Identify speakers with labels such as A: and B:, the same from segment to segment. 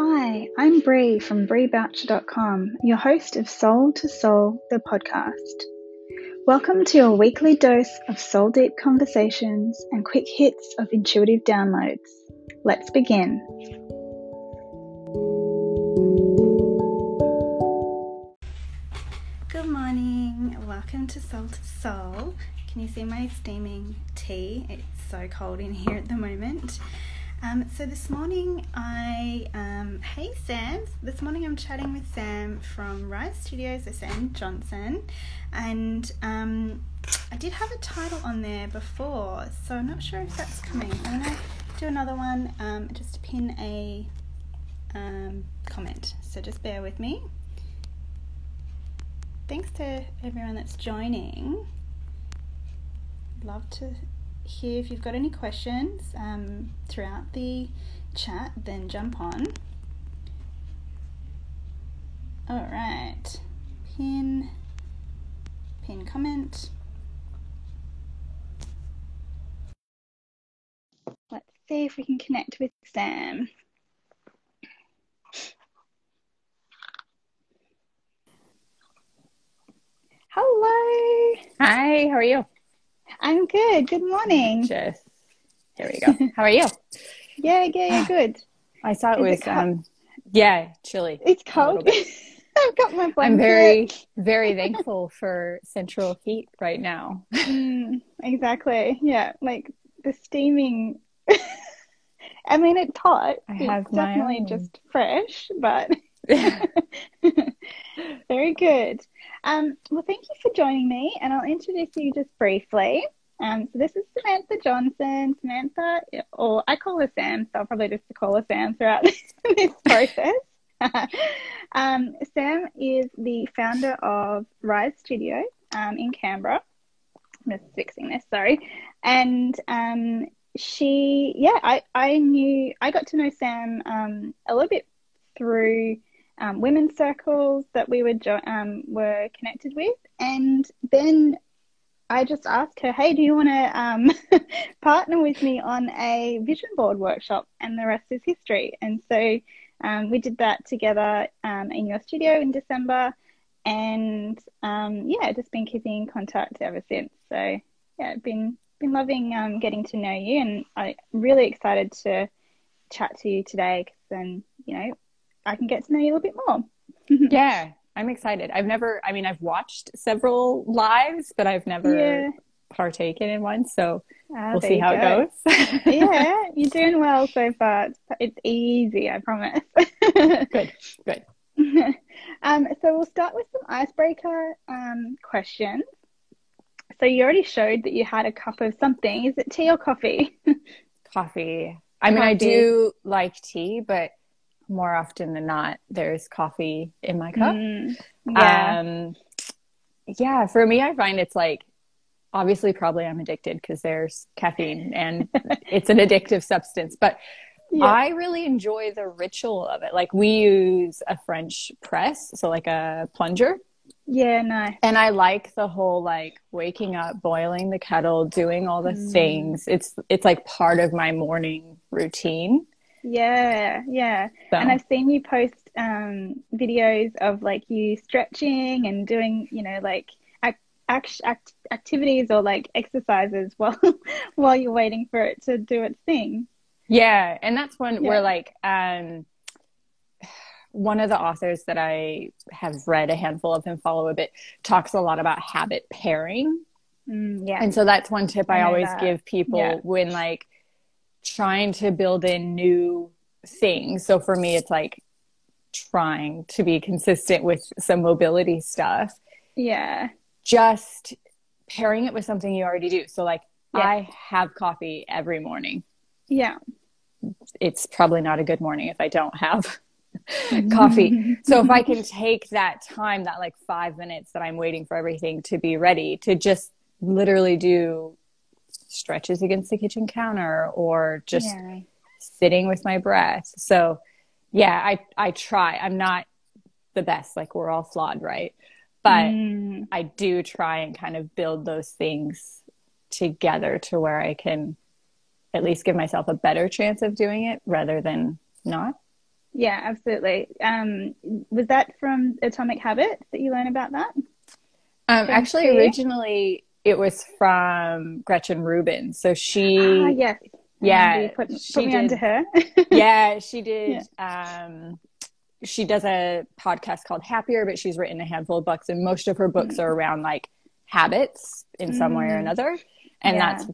A: Hi, I'm Bree from BreeBoucher.com, your host of Soul to Soul, the podcast. Welcome to your weekly dose of soul deep conversations and quick hits of intuitive downloads. Let's begin. Good morning. Welcome to Soul to Soul. Can you see my steaming tea? It's so cold in here at the moment. Um, so this morning I, um, hey Sam, this morning I'm chatting with Sam from Rise Studios, Sam Johnson, and um, I did have a title on there before, so I'm not sure if that's coming. I'm gonna do another one, um, just to pin a um, comment, so just bear with me. Thanks to everyone that's joining. Love to here if you've got any questions um, throughout the chat, then jump on. All right, pin, pin comment. Let's see if we can connect with Sam. Hello.
B: Hi, how are you?
A: I'm good. Good morning.
B: Just here we go. How are you?
A: yeah, yeah, yeah, good.
B: I saw it
A: Is
B: was
A: it
B: um yeah, chilly.
A: It's cold. I've got my blanket.
B: I'm very very thankful for central heat right now.
A: Mm, exactly. Yeah, like the steaming. I mean, it's hot.
B: I
A: it's
B: have my
A: definitely
B: own.
A: just fresh, but very good. Um, well, thank you for joining me, and I'll introduce you just briefly. Um, so this is Samantha Johnson. Samantha, or I call her Sam, so I'll probably just call her Sam throughout this process. um, Sam is the founder of Rise Studio um, in Canberra. I'm just fixing this, sorry. And um, she, yeah, I, I knew, I got to know Sam um, a little bit through um, women's circles that we were, jo- um, were connected with. And then I just asked her, hey, do you want to um, partner with me on a vision board workshop? And the rest is history. And so um, we did that together um, in your studio in December. And um, yeah, just been keeping in contact ever since. So yeah, been been loving getting to know you, and I'm really excited to chat to you today because then you know I can get to know you a little bit more.
B: yeah, I'm excited. I've never I mean I've watched several lives, but I've never
A: Yeah.
B: partaken in one, so
A: Ah,
B: we'll see how
A: go.
B: it goes.
A: yeah, you're doing well so far. It's, easy, I promise.
B: good. Good.
A: um, so we'll start with some icebreaker um, questions. So you already showed that you had a cup of something. Is it tea or coffee?
B: Coffee. I mean, I do like tea, but more often than not, there's coffee in my cup.
A: Mm, yeah.
B: Um, yeah, for me, I find it's like obviously probably I'm addicted because there's caffeine and it's an addictive substance, but
A: Yeah.
B: I really enjoy the ritual of it. Like we use a French press, so like a plunger,
A: yeah, nice.
B: and I like the whole like waking up, boiling the kettle, doing all the
A: Mm.
B: things. It's it's like part of my morning routine.
A: Yeah, yeah.
B: So
A: And I've seen you post um, videos of like you stretching and doing, you know, like ac- act- act- activities or like exercises while while you're waiting for it to do its thing.
B: Yeah, and that's one
A: Yeah.
B: where like um one of the authors that I have read a handful of and follow a bit talks a lot about habit pairing.
A: Mm, yeah.
B: And so that's one tip
A: I
B: I, always
A: that.
B: give people
A: Yeah.
B: when like trying to build in new things. So for me it's like trying to be consistent with some mobility stuff.
A: yeah.
B: Just pairing it with something you already do. So like
A: Yeah.
B: I have coffee every morning.
A: Yeah.
B: it's probably not a good morning if I don't have coffee. So if I can take that time, that like five minutes that I'm waiting for everything to be ready, to just literally do stretches against the kitchen counter or just
A: yeah.
B: sitting with my breath. So yeah, I I try. I'm not the best, like we're all flawed, right? But
A: Mm,
B: I do try and kind of build those things together to where I can at least give myself a better chance of doing it rather than not.
A: Yeah, absolutely. Um, was that from Atomic Habits that you learned about that?
B: Um, actually, originally it was from Gretchen Rubin. So she,
A: ah, yes,
B: yeah,
A: put, put me did, onto her.
B: yeah, she did. Yeah. Um, she does a podcast called Happier, but she's written a handful of books, and most of her books mm. are around like habits in some mm. way or mm. another, and yeah. that's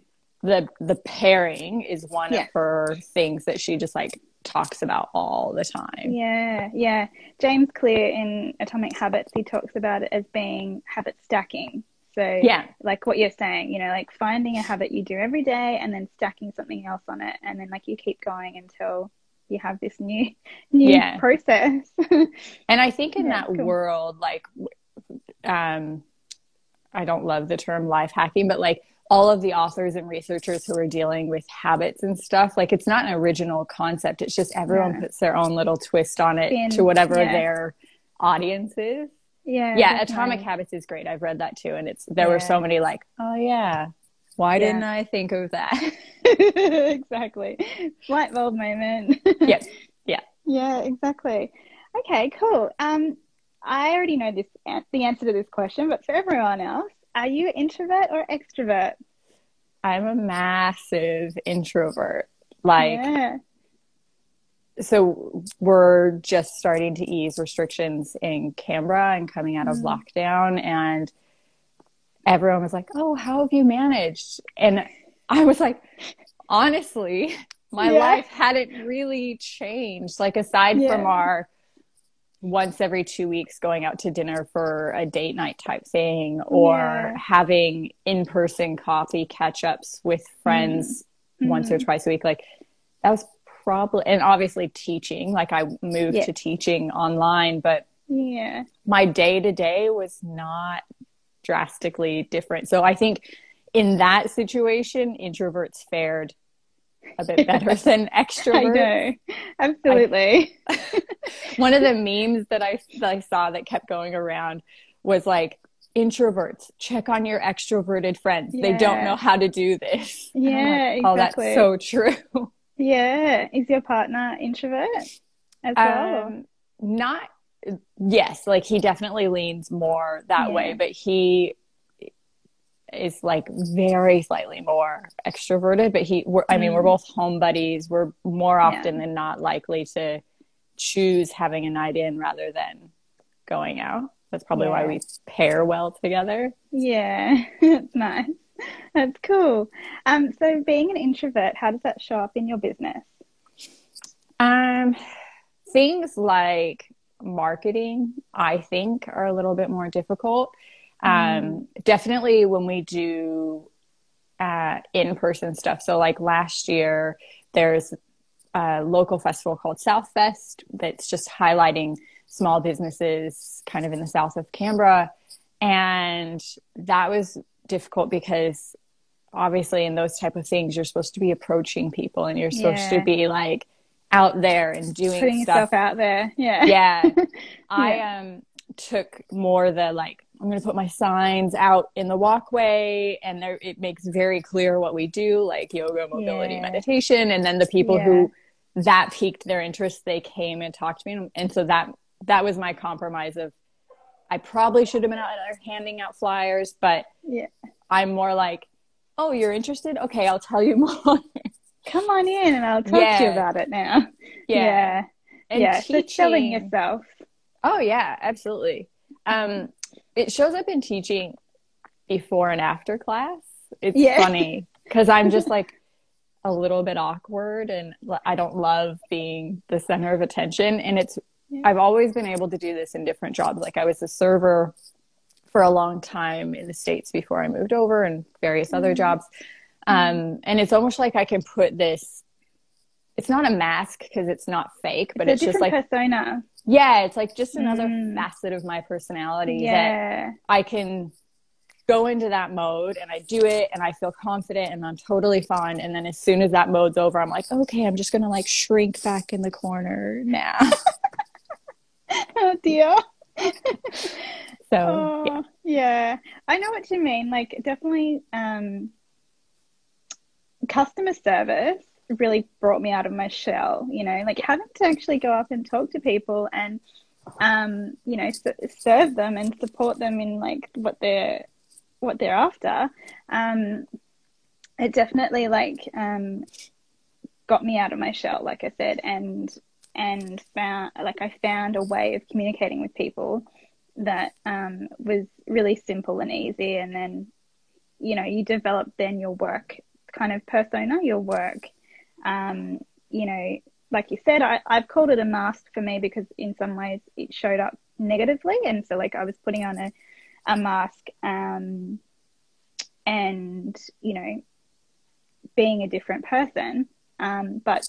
B: the the pairing is one yeah. of her things that she just like talks about all the time.
A: Yeah, yeah. James Clear in Atomic Habits, he talks about it as being habit stacking. So,
B: yeah,
A: like what you're saying, you know, like finding a habit you do every day and then stacking something else on it, and then like you keep going until you have this new new yeah. process.
B: and I think in yeah, that cool. world, like, um, I don't love the term life hacking, but like all of the authors and researchers who are dealing with habits and stuff like it's not an original concept it's just everyone yeah. puts their own little twist on it to whatever yeah. their audience is
A: yeah
B: yeah atomic habits is great. I've read that too and it's there yeah. were so many like oh yeah. Why didn't i think of that?
A: Exactly. Light bulb moment.
B: Yes. Yeah.
A: Yeah exactly. Okay cool. Um i already know this the answer to this question but for everyone else are you introvert or extrovert?
B: I'm a massive introvert. Like, yeah. So we're just starting to ease restrictions in Canberra and coming out of mm. lockdown. And everyone was like, Oh, how have you managed? And I was like, Honestly, my yeah. life hadn't really changed. Like, aside yeah. from our once every two weeks going out to dinner for a date night type thing or yeah. having in-person coffee catch-ups with friends mm-hmm. once or mm-hmm. twice a week like that was probably and obviously teaching like i moved yeah. to teaching online but
A: yeah
B: my day to day was not drastically different so i think in that situation introverts fared a bit better than extroverts.
A: I know, absolutely.
B: I, one of the memes that I, that I saw that kept going around was like, introverts check on your extroverted friends yeah. they don't know how to do this
A: yeah
B: like, oh
A: exactly.
B: that's so true
A: yeah is your partner introvert as well
B: um, not yes like he definitely leans more that yeah. way but he is like very slightly more extroverted, but he, I mean, we're mm. both home buddies. We're more often yeah. than not likely to choose having a night in rather than going out. That's probably yeah. why we pair well together.
A: Yeah, nice. That's cool. Um, so being an introvert, how does that show up in your business?
B: Um, things like marketing, I think, are a little bit more difficult um, mm. definitely when we do uh, in-person stuff. So like last year, there's a local festival called Southfest that's just highlighting small businesses kind of in the south of Canberra. And that was difficult because obviously in those type of things, you're supposed to be approaching people and you're supposed yeah. to be like out there and doing
A: Putting
B: stuff.
A: out there. Yeah.
B: Yeah. I um took more the like I'm going to put my signs out in the walkway and there, it makes very clear what we do, like yoga, mobility, yeah. meditation. And then the people yeah. who that piqued their interest, they came and talked to me. And so that, that was my compromise of, I probably should have been out there handing out flyers, but
A: yeah.
B: I'm more like, oh, you're interested? Okay, I'll tell you more.
A: Come on in and I'll talk yeah. to you about it now.
B: Yeah.
A: Yeah. yeah. So selling yourself.
B: Oh yeah, absolutely. Um, it shows up in teaching before and after class. It's yeah. funny because I'm just like a little bit awkward and I don't love being the center of attention. And it's, yeah. I've always been able to do this in different jobs. Like I was a server for a long time in the States before I moved over and various mm-hmm. other jobs. Um, and it's almost like I can put this, it's not a mask because it's not fake, but it's, it's just like
A: persona
B: yeah it's like just another mm. facet of my personality yeah. that i can go into that mode and i do it and i feel confident and i'm totally fine and then as soon as that mode's over i'm like okay i'm just gonna like shrink back in the corner now
A: oh dear
B: so oh, yeah.
A: yeah i know what you mean like definitely um customer service really brought me out of my shell. You know, like having to actually go up and talk to people and um, you know, serve them and support them in like what they're what they're after. Um, it definitely like um, got me out of my shell, like I said, and and found like I found a way of communicating with people that um, was really simple and easy. And then, you know, you develop then your work kind of persona, your work. Um, you know, like you said, I, I've called it a mask for me because in some ways it showed up negatively, and so like I was putting on a a mask, um, and you know, being a different person. Um, but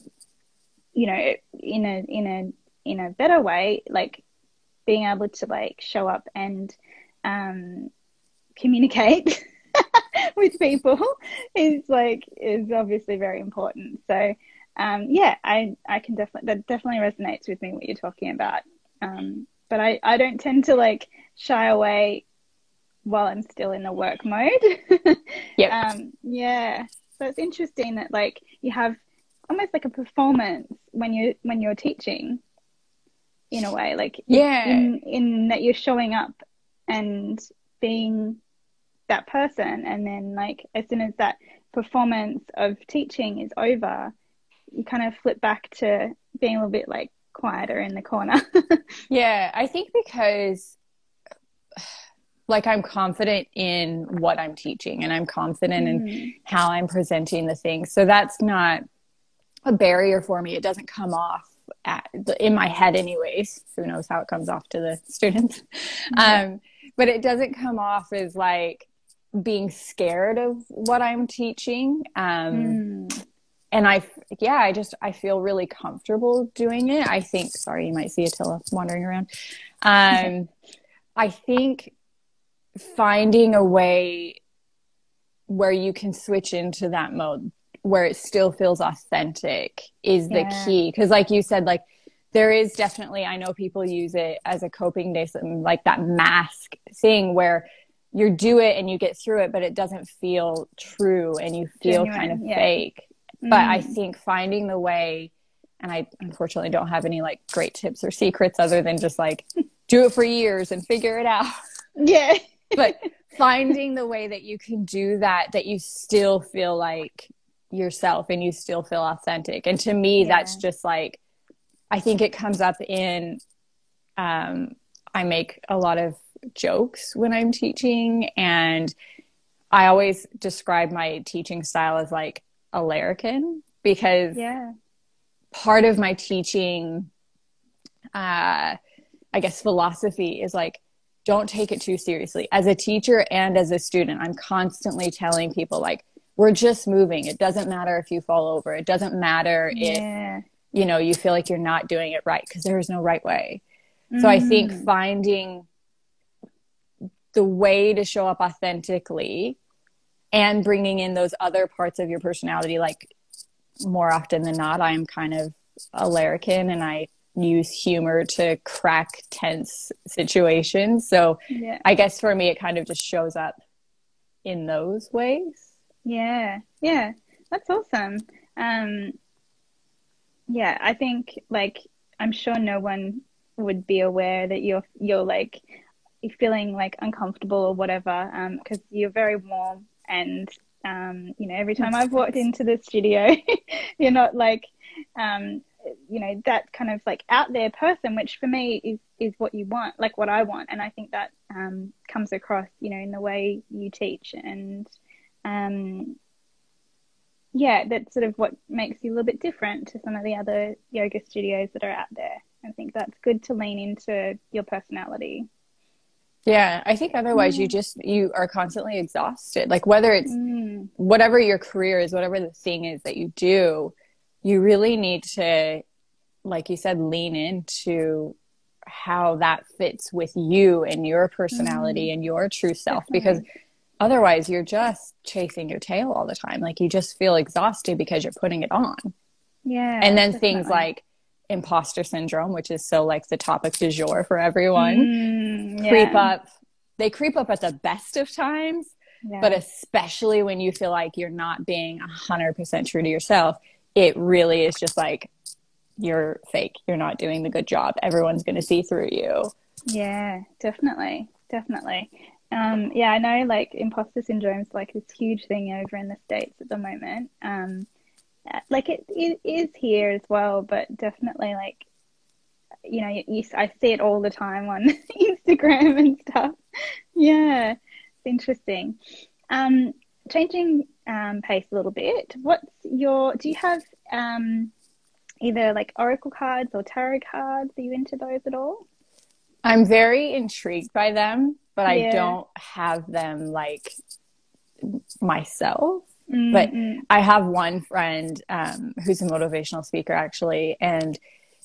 A: you know, in a in a in a better way, like being able to like show up and um, communicate with people is like is obviously very important. So um, yeah, I I can definitely that definitely resonates with me what you're talking about. Um, but I I don't tend to like shy away while I'm still in the work mode.
B: yeah.
A: Um, yeah. So it's interesting that like you have almost like a performance when you when you're teaching in a way like
B: yeah.
A: in in that you're showing up and being that person. And then like as soon as that performance of teaching is over you kind of flip back to being a little bit like quieter in the corner.
B: Yeah i think because like i'm confident in what i'm teaching and i'm confident mm. in how i'm presenting the things. So that's not a barrier for me. It doesn't come off at, in my head, anyways. Who knows how it comes off to the students? Um, but it doesn't come off as like being scared of what I'm teaching. Um, mm. And I, yeah, I just I feel really comfortable doing it. I think. Sorry, you might see Attila wandering around. Um, I think finding a way where you can switch into that mode where it still feels authentic is the yeah. key because like you said like there is definitely i know people use it as a coping mechanism like that mask thing where you do it and you get through it but it doesn't feel true and you feel Genuine, kind of yeah. fake mm. but i think finding the way and i unfortunately don't have any like great tips or secrets other than just like do it for years and figure it out
A: yeah
B: but finding the way that you can do that that you still feel like yourself and you still feel authentic. And to me, yeah. that's just like, I think it comes up in, um, I make a lot of jokes when I'm teaching, and I always describe my teaching style as like a larrikin because
A: yeah.
B: part of my teaching, uh, I guess, philosophy is like, don't take it too seriously. As a teacher and as a student, I'm constantly telling people, like, we're just moving. It doesn't matter if you fall over. It doesn't matter yeah. if you know you feel like you're not doing it right because there is no right way. Mm. So I think mm. finding the way to show up authentically and bringing in those other parts of your personality like more often than not I'm kind of a larrikin and I use humor to crack tense situations. So yeah. I guess for me it kind of just shows up in those ways.
A: Yeah, yeah, that's awesome. Um, yeah, I think like I'm sure no one would be aware that you're you're like feeling like uncomfortable or whatever because um, you're very warm and um, you know every time I've walked into the studio, you're not like um, you know that kind of like out there person, which for me is is what you want, like what I want, and I think that um, comes across you know in the way you teach and um, yeah, that's sort of what makes you a little bit different to some of the other yoga studios that are out there. I think that's good to lean into your personality.
B: Yeah, I think otherwise mm. you just you are constantly exhausted. Like whether it's mm. whatever your career is, whatever the thing is that you do, you really need to like you said lean into how that fits with you and your personality mm. and your true self Definitely. because otherwise you're just chasing your tail all the time like you just feel exhausted because you're putting it on
A: yeah
B: and then definitely. things like imposter syndrome which is so like the topic du jour for everyone mm, yeah. creep up they creep up at the best of times yeah. but especially when you feel like you're not being 100% true to yourself it really is just like you're fake. You're not doing the good job. Everyone's going to see through you.
A: Yeah, definitely. Definitely. Um, yeah, I know like imposter syndrome is like this huge thing over in the States at the moment. Um, like it, it is here as well, but definitely like, you know, you, you, I see it all the time on Instagram and stuff. Yeah, it's interesting. Um, changing um, pace a little bit, what's your, do you have um, either like oracle cards or tarot cards? Are you into those at all?
B: I'm very intrigued by them, but yeah. I don't have them like myself. Mm-hmm. But I have one friend um, who's a motivational speaker actually, and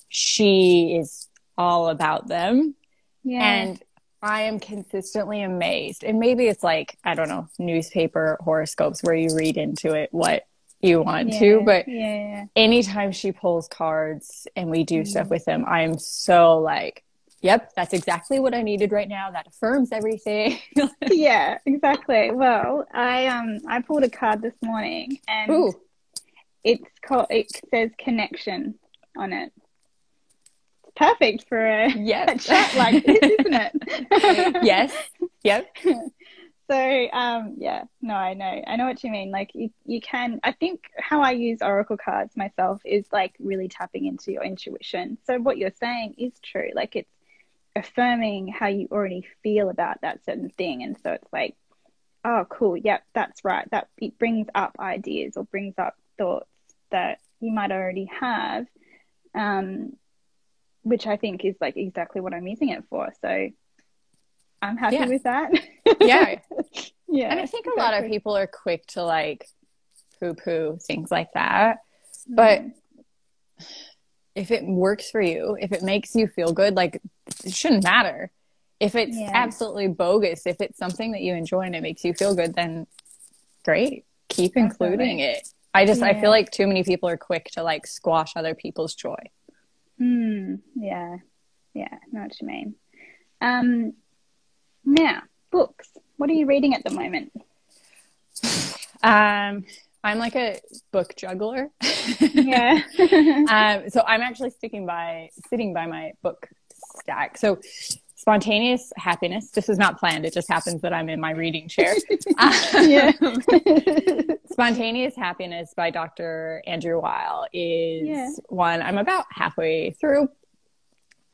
B: she is all about them. Yeah. And I am consistently amazed. And maybe it's like, I don't know, newspaper horoscopes where you read into it what you want
A: yeah,
B: to. But
A: yeah.
B: anytime she pulls cards and we do mm. stuff with them, I'm so like, yep, that's exactly what I needed right now. That affirms everything.
A: yeah, exactly. Well, I um I pulled a card this morning and Ooh. it's called it says connection on it. It's perfect for a, yes. a chat like this, isn't it?
B: yes. Yep.
A: So um, yeah, no, I know, I know what you mean. Like you, you can. I think how I use oracle cards myself is like really tapping into your intuition. So what you're saying is true. Like it's affirming how you already feel about that certain thing, and so it's like, oh, cool, yep, that's right. That it brings up ideas or brings up thoughts that you might already have, um, which I think is like exactly what I'm using it for. So I'm happy yeah. with that.
B: yeah. Yeah. And I think exactly. a lot of people are quick to like poo poo things like that. Mm. But if it works for you, if it makes you feel good, like it shouldn't matter. If it's yeah. absolutely bogus, if it's something that you enjoy and it makes you feel good, then great. Keep including it. I just yeah. I feel like too many people are quick to like squash other people's joy.
A: Hmm. yeah. Yeah, know what you mean. Um now, books. What are you reading at the moment?
B: Um, I'm like a book juggler.
A: yeah.
B: um, so I'm actually sticking by sitting by my book stack. So spontaneous happiness. This is not planned. It just happens that I'm in my reading chair. yeah. spontaneous happiness by Dr. Andrew Weil is yeah. one I'm about halfway through.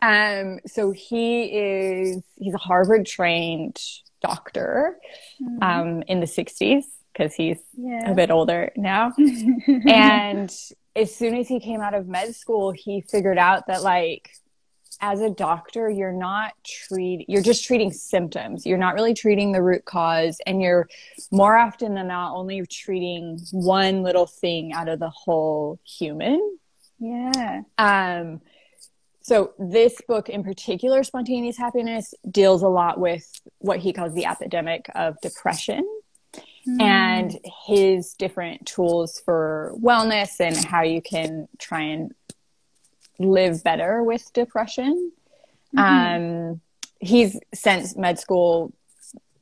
B: Um, so he is he's a Harvard trained doctor mm-hmm. um, in the 60s because he's yeah. a bit older now. and as soon as he came out of med school, he figured out that like as a doctor, you're not treat you're just treating symptoms. You're not really treating the root cause and you're more often than not only treating one little thing out of the whole human.
A: Yeah.
B: Um so this book in particular, Spontaneous Happiness, deals a lot with what he calls the epidemic of depression mm. and his different tools for wellness and how you can try and live better with depression. Mm-hmm. Um, he's since med school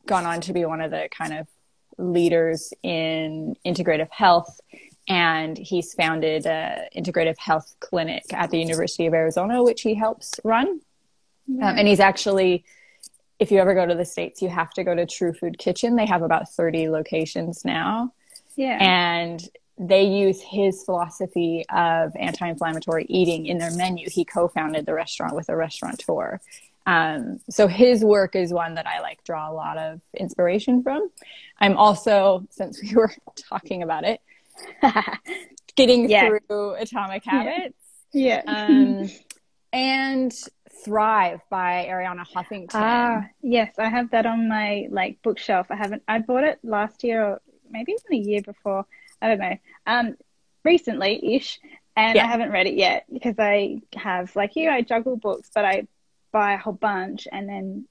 B: gone on to be one of the kind of leaders in integrative health and he's founded an integrative health clinic at the University of Arizona, which he helps run. Yeah. Um, and he's actually, if you ever go to the States, you have to go to True Food Kitchen. They have about 30 locations now.
A: Yeah.
B: And they use his philosophy of anti inflammatory eating in their menu. He co founded the restaurant with a restaurateur. Um, so his work is one that I like draw a lot of inspiration from. I'm also, since we were talking about it, getting yeah. through Atomic Habits.
A: Yeah.
B: Um, and Thrive by Arianna Huffington.
A: Ah, yes, I have that on my like bookshelf. I haven't. I bought it last year or maybe even a year before. I don't know. Um, recently ish, and yeah. I haven't read it yet because I have like you. I juggle books, but I buy a whole bunch and then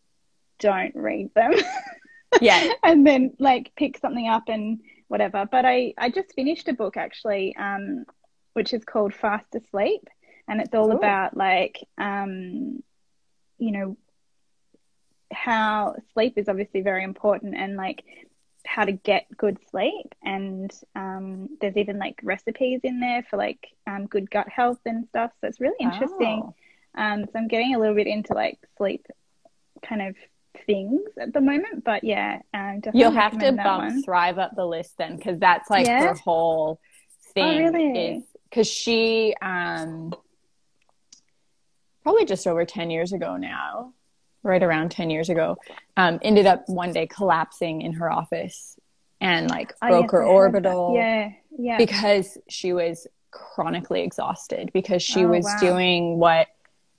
A: don't read them.
B: yeah,
A: and then like pick something up and whatever. But I, I just finished a book actually, um, which is called Fast Asleep. And it's all Ooh. about like, um, you know, how sleep is obviously very important and like how to get good sleep and um, there's even like recipes in there for like um, good gut health and stuff so it's really interesting
B: Oh.
A: um, so i'm getting a little bit into like sleep kind of things at the moment but yeah um,
B: You'll have to bump
A: one.
B: Thrive up the list then, because that's like
A: Yeah?
B: her whole thing.
A: really?
B: Is because she um probably just over ten years ago now, right around ten years ago, um, ended up one day collapsing in her office and like
A: Oh,
B: broke
A: yes,
B: her
A: I heard that.
B: orbital
A: yeah yeah
B: because she was chronically exhausted because she
A: Oh,
B: was
A: wow.
B: doing what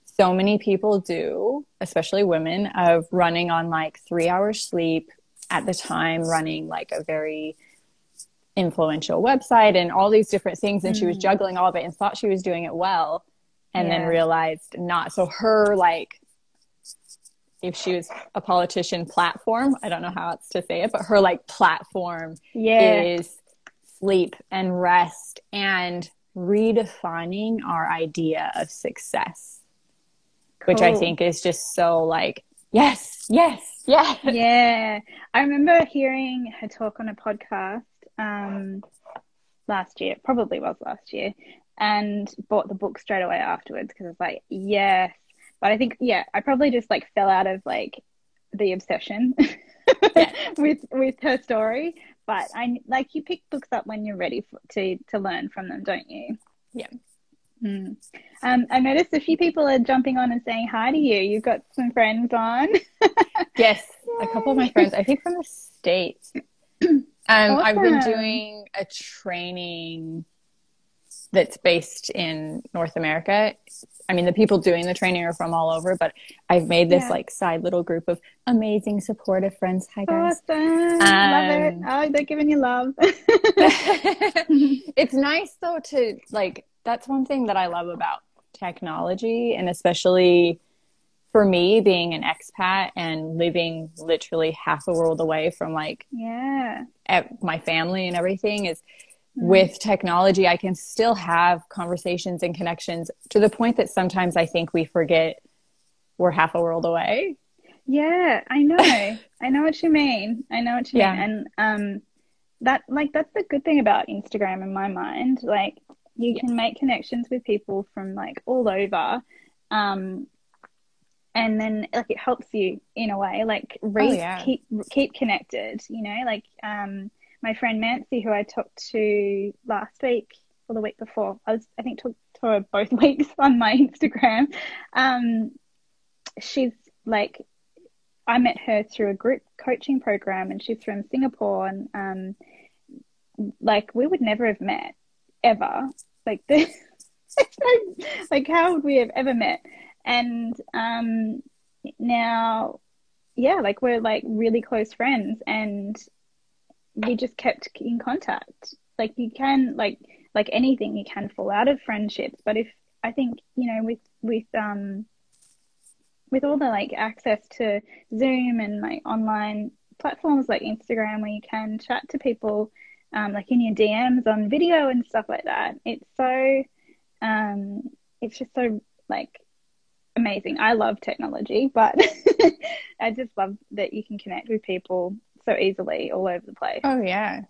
B: so many people do, especially women, of running on like three hours sleep at the time, running like a very influential website and all these different things. And she was juggling all of it and thought she was doing it well and then
A: Mm.
B: Realized not. So her like if she was a politician platform, I don't know how else to say it, but her like platform
A: yeah
B: is sleep and rest and redefining our idea of success, which I think is just so like, yes, yes, yes.
A: yeah i remember hearing her talk on a podcast um last year probably was last year and bought the book straight away afterwards because it's like yes but i think yeah i probably just like fell out of like the obsession with with her story but i like you pick books up when you're ready for, to to learn from them don't you
B: Yeah.
A: Hmm. Um, I noticed a few people are jumping on and saying hi to you. You've got some friends on.
B: Yes, a couple of my friends, I think from the States. Um, I've been doing a training that's based in North America. I mean, the people doing the training are from all over, but I've made this
A: Yeah.
B: like side little group of amazing, supportive friends. Hi, guys.
A: Awesome. Love it.
B: Um,
A: Oh, they're giving you love.
B: it's nice though to like that's one thing that I love about technology and especially for me being an expat and living literally half a world away from like
A: yeah.
B: at my family and everything is with technology I can still have conversations and connections to the point that sometimes I think we forget we're half a world away.
A: Yeah, I know. I know what you mean. I know what you
B: Yeah.
A: mean. And um that like that's the good thing about Instagram in my mind. Like you can make connections with people from like all over. Um and then like it helps you in a way like re-
B: Oh, yeah.
A: keep keep connected you know like um my friend Nancy who I talked to last week or the week before. I was I think talked to her both weeks on my Instagram. Um she's like I met her through a group coaching program and she's from Singapore and um like we would never have met ever. Like this like how would we have ever met? And um now yeah like we're like really close friends and we just kept in contact. Like you can like like anything you can fall out of friendships. But if i think you know with with um with all the like access to zoom and like online platforms like instagram where you can chat to people um, like in your dms on video and stuff like that it's so um it's just so like amazing. I love technology but i just love that you can connect with people so easily all over the place.
B: Oh yeah.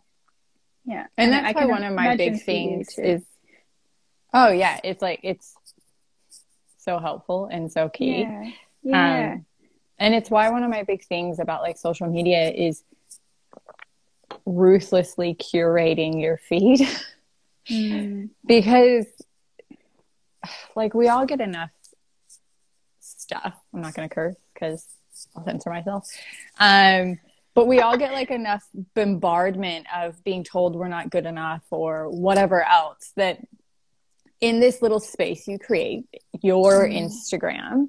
A: yeah.
B: And
A: I
B: that's why one of my big things is oh yeah it's like it's so helpful and so key.
A: Yeah. Yeah.
B: Um, and it's why one of my big things about like social media is ruthlessly curating your feed.
A: Mm.
B: because like we all get enough stuff. I'm not going to curse because i'll censor myself. Um but we all get like enough bombardment of being told we're not good enough or whatever else that in this little space you create your
A: Mm.
B: instagram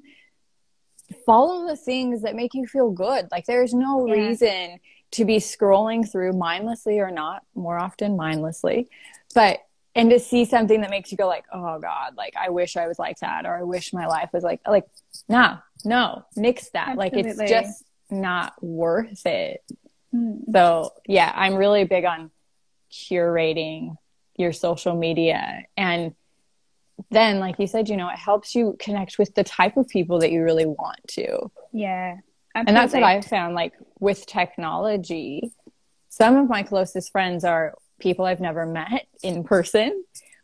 B: follow the things that make you feel good like there's no
A: Yeah.
B: reason to be scrolling through mindlessly or not more often mindlessly but and to see something that makes you go like oh god like i wish i was like that or i wish my life was like like no no nix that like it's just not worth it
A: Mm.
B: so yeah i'm really big on curating your social media and then like you said you know it helps you connect with the type of people that you really want to
A: yeah
B: and that's what. I've found like with technology some of my closest friends are people I've never met in person,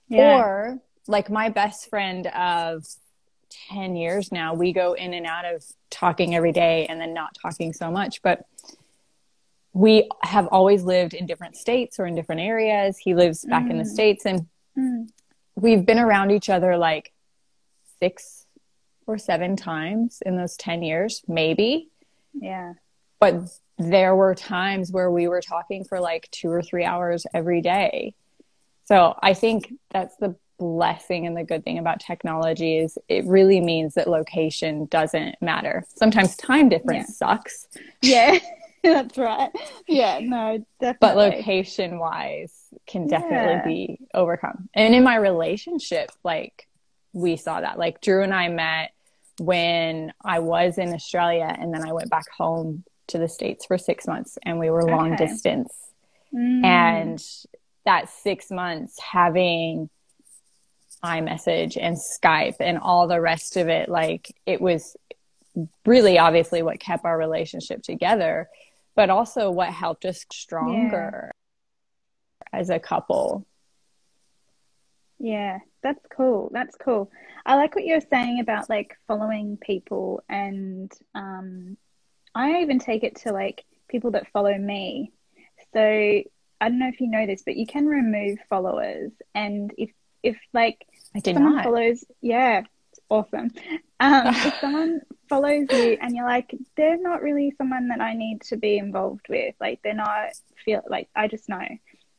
A: Yeah.
B: or like my best friend of 10 years now, we go in and out of talking every day and then not talking so much. But we have always lived in different states or in different areas. He lives back in the States and
A: Mm.
B: we've been around each other like six or seven times in those 10 years, maybe.
A: Yeah.
B: But there were times where we were talking for like two or three hours every day. So I think that's the blessing and the good thing about technology is it really means that location doesn't matter. Sometimes time difference sucks,
A: Yeah. That's right. Yeah. No, definitely.
B: but location wise can definitely
A: Yeah.
B: be overcome. And in my relationship, like we saw that. Like Drew and I met when I was in Australia and then I went back home to the States for six months and we were long
A: Okay.
B: distance.
A: Mm.
B: And that six months having iMessage and Skype and all the rest of it, like it was really obviously what kept our relationship together, but also what helped us stronger as a couple.
A: Yeah, that's cool. That's cool. I like what you're saying about like following people and um I even take it to like people that follow me. So I don't know if you know this, but you can remove followers and if if like
B: I did
A: someone
B: not.
A: follows yeah, it's awesome. Um if someone follows you and you're like, they're not really someone that I need to be involved with, like they're not feel like I just know,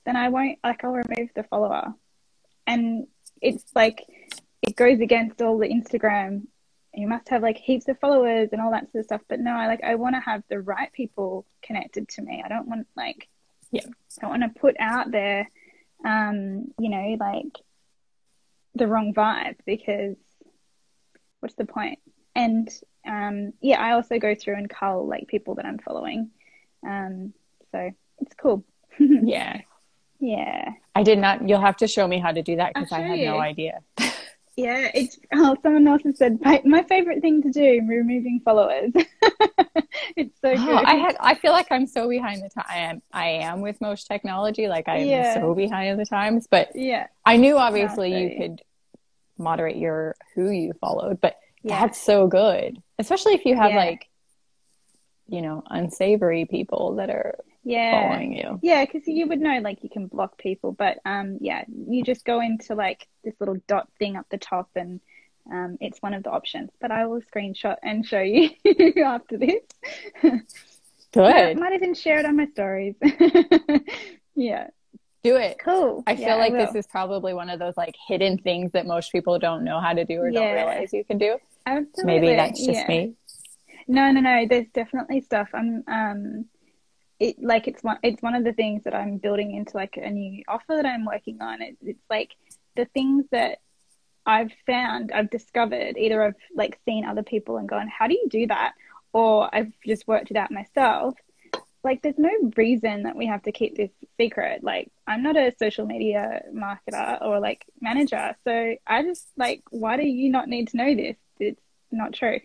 A: then I won't like I'll remove the follower and it's like it goes against all the Instagram. You must have like heaps of followers and all that sort of stuff. But no, I like I want to have the right people connected to me. I don't want like
B: Yeah.
A: I don't want to put out there, um, you know, like the wrong vibe because what's the point? And um, yeah, I also go through and cull like people that I'm following. Um, so it's cool.
B: Yeah.
A: yeah.
B: I did not. You'll have to show me how to do that because I had no idea.
A: Yeah, it's oh, someone else has said my, my favorite thing to do, removing followers. it's so
B: Oh,
A: good.
B: I had. I feel like I'm so behind the time. I am. With most technology. Like I am
A: Yeah.
B: so behind the times. But
A: yeah,
B: I knew obviously you could moderate your who you followed, but
A: yeah,
B: that's so good, especially if you have
A: Yeah.
B: like, you know, unsavory people that are
A: yeah,
B: following you.
A: yeah. Because you would know, like, you can block people, but um, yeah, you just go into like this little dot thing up the top, and um, it's one of the options. But I will screenshot and show you after this.
B: Good.
A: might even share it on my stories. yeah,
B: Do it.
A: cool.
B: I feel
A: Yeah,
B: like
A: will.
B: this is probably one of those like hidden things that most people don't know how to do or don't realize you can do.
A: Absolutely.
B: Maybe that's just
A: yeah.
B: me.
A: No, no, no. There's definitely stuff. I'm um, it like it's one it's one of the things that I'm building into like a new offer that I'm working on. It, it's like the things that I've found, I've discovered. Either I've like seen other people and gone, "How do you do that?" or I've just worked it out myself. Like, there's no reason that we have to keep this secret. Like, I'm not a social media marketer or like manager, so I just like, why do you not need to know this? It's not true.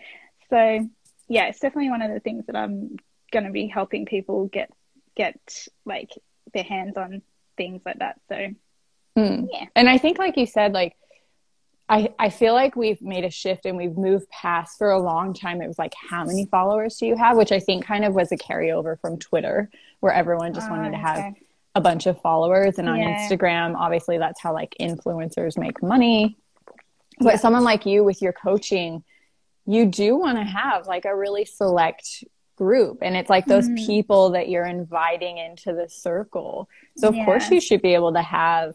A: So yeah, it's definitely one of the things that I'm going to be helping people get get like their hands on things like that. So
B: Hmm.
A: yeah,
B: And I think, like you said, like I I feel like we've made a shift and we've moved past for a long time. It was like, how many followers do you have? Which I think kind of was a carryover from Twitter, where everyone just wanted to
A: Ah,
B: have
A: okay.
B: a bunch of followers. And on
A: Yeah.
B: Instagram, obviously, that's how like influencers make money. But
A: Yeah.
B: someone like you with your coaching, you do want to have like a really select group. And it's like those
A: Mhm.
B: people that you're inviting into the circle. So, of course, you should be able to have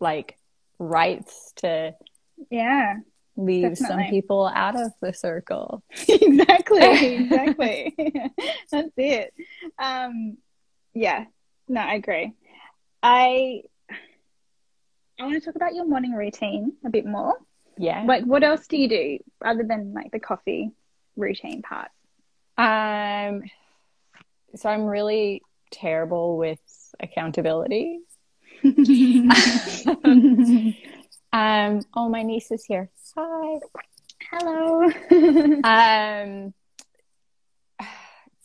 B: like rights to
A: yeah,
B: leave some people out of the circle.
A: exactly, exactly. That's it. Um, yeah, no, I agree. I I want to talk about your morning routine a bit more.
B: Yeah.
A: Like, what else do you do other than like the coffee routine part?
B: Um, so I'm really terrible with accountability. Um, oh, my niece is here. Hi.
A: Hello.
B: Um,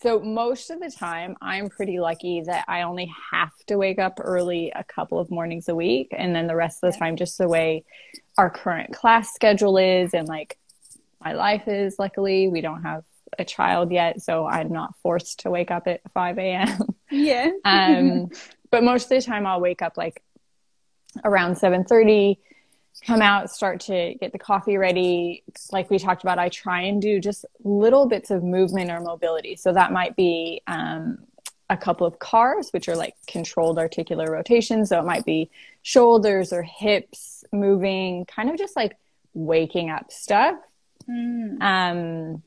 B: so most of the time i'm pretty lucky that i only have to wake up early a couple of mornings a week and then the rest of the time just the way our current class schedule is and like my life is luckily we don't have a child yet so i'm not forced to wake up at 5 a.m
A: yeah.
B: Um but most of the time i'll wake up like around 7.30 come out start to get the coffee ready. Like we talked about i try and do just little bits of movement or mobility. So that might be um, a couple of CARs which are like controlled articular rotation so it might be shoulders or hips moving kind of just like waking up stuff
A: Mm.
B: um,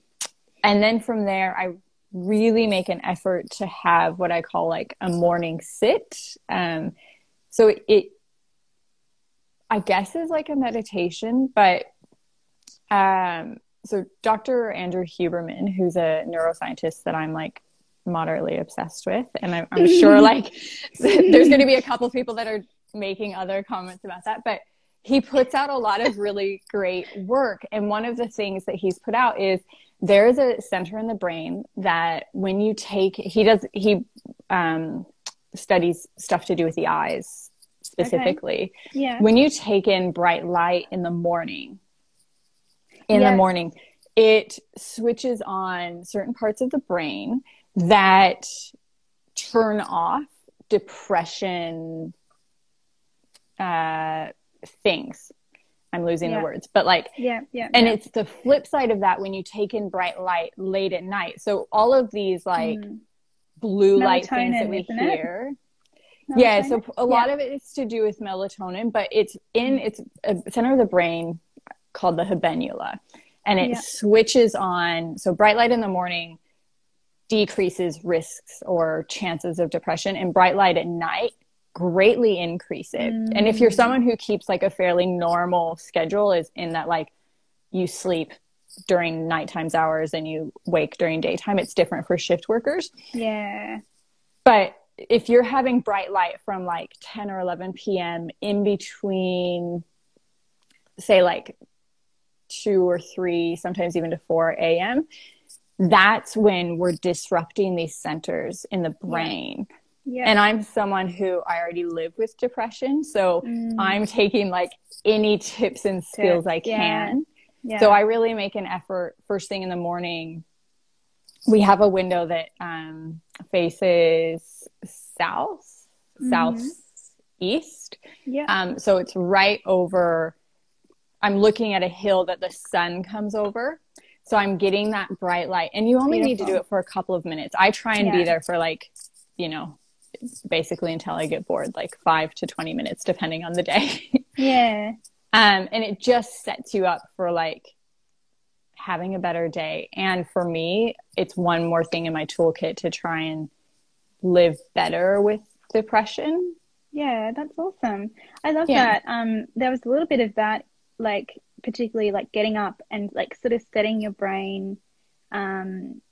B: and then from there i really make an effort to have what i call like a morning sit um, so it, it I guess is like a meditation, but um, so Dr. Andrew Huberman, who's a neuroscientist that I'm like moderately obsessed with, and I'm, I'm sure like there's going to be a couple people that are making other comments about that, but he puts out a lot of really great work. And one of the things that he's put out is there is a center in the brain that when you take, he does, he um, studies stuff to do with the eyes specifically.
A: Okay. Yeah.
B: When you take in bright light in the morning, in
A: Yes.
B: the morning, it switches on certain parts of the brain that turn off depression uh, things. I'm losing
A: Yeah.
B: the words, but like
A: Yeah. Yeah.
B: and
A: yeah.
B: it's the flip side of that when you take in bright light late at night. So all of these like
A: Mm.
B: blue light things that we hear. Yeah, so
A: Melatonin?
B: a lot of it is to do with melatonin, but it's in it's a center of the brain called the habenula, and it switches on. So bright light in the morning decreases risks or chances of depression, and bright light at night greatly increase it. And if you're
A: Mm.
B: someone who keeps like a fairly normal schedule, is in that like you sleep during nighttime's hours and you wake during daytime, it's different for shift workers.
A: Yeah.
B: But if you're having bright light from like 10 or 11 p.m. in between, say, like 2 or 3, sometimes even to 4 a.m., that's when we're disrupting these centers in the brain.
A: Yeah.
B: And I'm someone who I already live with depression. So
A: Mm.
B: I'm taking like any tips and skills I can.
A: yeah.
B: So I really make an effort first thing in the morning. We have a window that um, faces south,
A: Mhm.
B: southeast.
A: yeah.
B: Um, so it's right over. I'm looking at a hill that the sun comes over. So I'm getting that bright light, and you only need to do it for a couple of minutes. I try and be there for like, you know, basically until I get bored, like five to 20 minutes, depending on the day.
A: yeah.
B: Um, and it just sets you up for like having a better day. And for me, it's one more thing in my toolkit to try and live better with depression.
A: Yeah, that's awesome. I love
B: Yeah.
A: that. Um, there was a little bit of that, like particularly like getting up and like sort of setting your brain, um,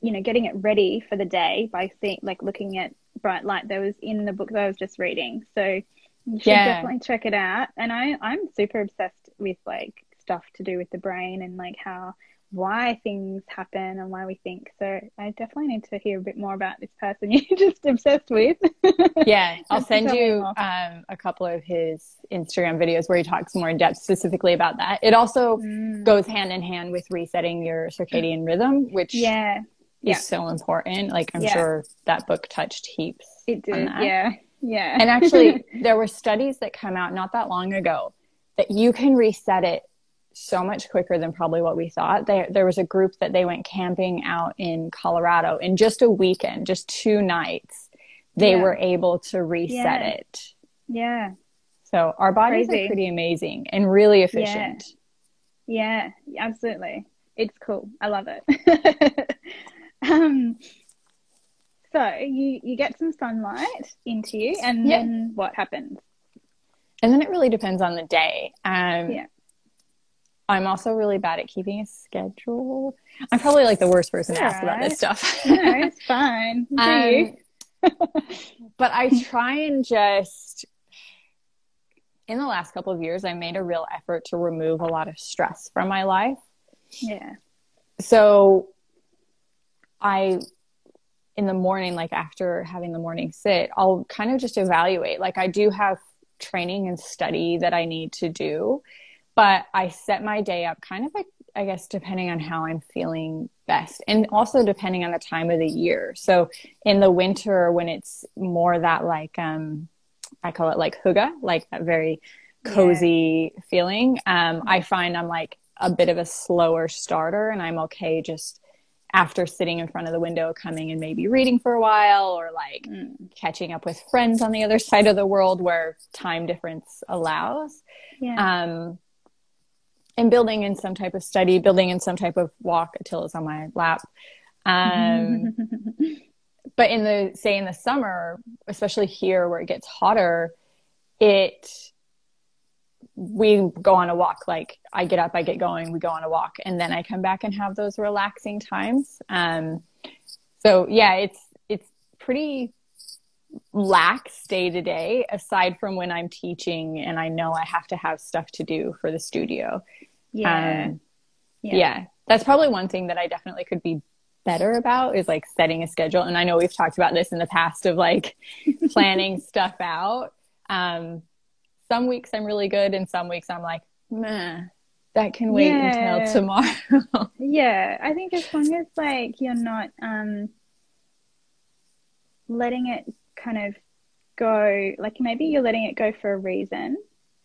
A: you know, getting it ready for the day by seeing like looking at bright light that was in the book that I was just reading. So you should
B: Yeah.
A: definitely check it out. And I I'm super obsessed with like stuff to do with the brain and like how why things happen and why we think. So I definitely need to hear a bit more about this person you're just obsessed with.
B: Yeah, I'll send you um, a couple of his Instagram videos where he talks more in depth specifically about that. It also
A: Mm.
B: goes hand in hand with resetting your circadian rhythm, which
A: Yeah,
B: is
A: yeah.
B: so important. Like I'm
A: Yeah.
B: sure that book touched heaps.
A: it did. Yeah, yeah.
B: And actually, there were studies that come out not that long ago that you can reset it so much quicker than probably what we thought. There, there was a group that they went camping out in Colorado in just a weekend, just two nights. They
A: Yeah.
B: were able to reset
A: Yeah.
B: it.
A: yeah,
B: So our bodies
A: Crazy.
B: are pretty amazing and really efficient.
A: yeah, absolutely. It's cool. I love it. um, so you you get some sunlight into you, and
B: Yeah.
A: then what happens?
B: And then it really depends on the day. Um,
A: Yeah.
B: I'm also really bad at keeping a schedule. I'm probably like the worst person to ask about this stuff.
A: No, it's fine.
B: Um, but I try and just in the last couple of years, I made a real effort to remove a lot of stress from my life.
A: Yeah.
B: So I in the morning, like after having the morning sit, I'll kind of just evaluate. Like I do have training and study that I need to do, but I set my day up kind of like, I guess, depending on how I'm feeling best and also depending on the time of the year. So in the winter, when it's more that like, um, I call it like hygge, like that very cozy yeah. feeling. Um, I find I'm like a bit of a slower starter and I'm okay just after sitting in front of the window, coming and maybe reading for a while or like mm. catching up with friends on the other side of the world where time difference allows. Yeah. Um, and building in some type of study, building in some type of walk until it's on my lap. Um, but in the, say in the summer, especially here where it gets hotter, it we go on a walk like i get up i get going we go on a walk and then i come back and have those relaxing times um, so yeah it's it's pretty lax day to day aside from when i'm teaching and i know i have to have stuff to do for the studio yeah. Um, yeah. yeah that's probably one thing that i definitely could be better about is like setting a schedule and i know we've talked about this in the past of like planning stuff out um, some weeks I'm really good and some weeks I'm like, meh, that can wait yeah. until tomorrow.
A: yeah. I think as long as like you're not um letting it kind of go like maybe you're letting it go for a reason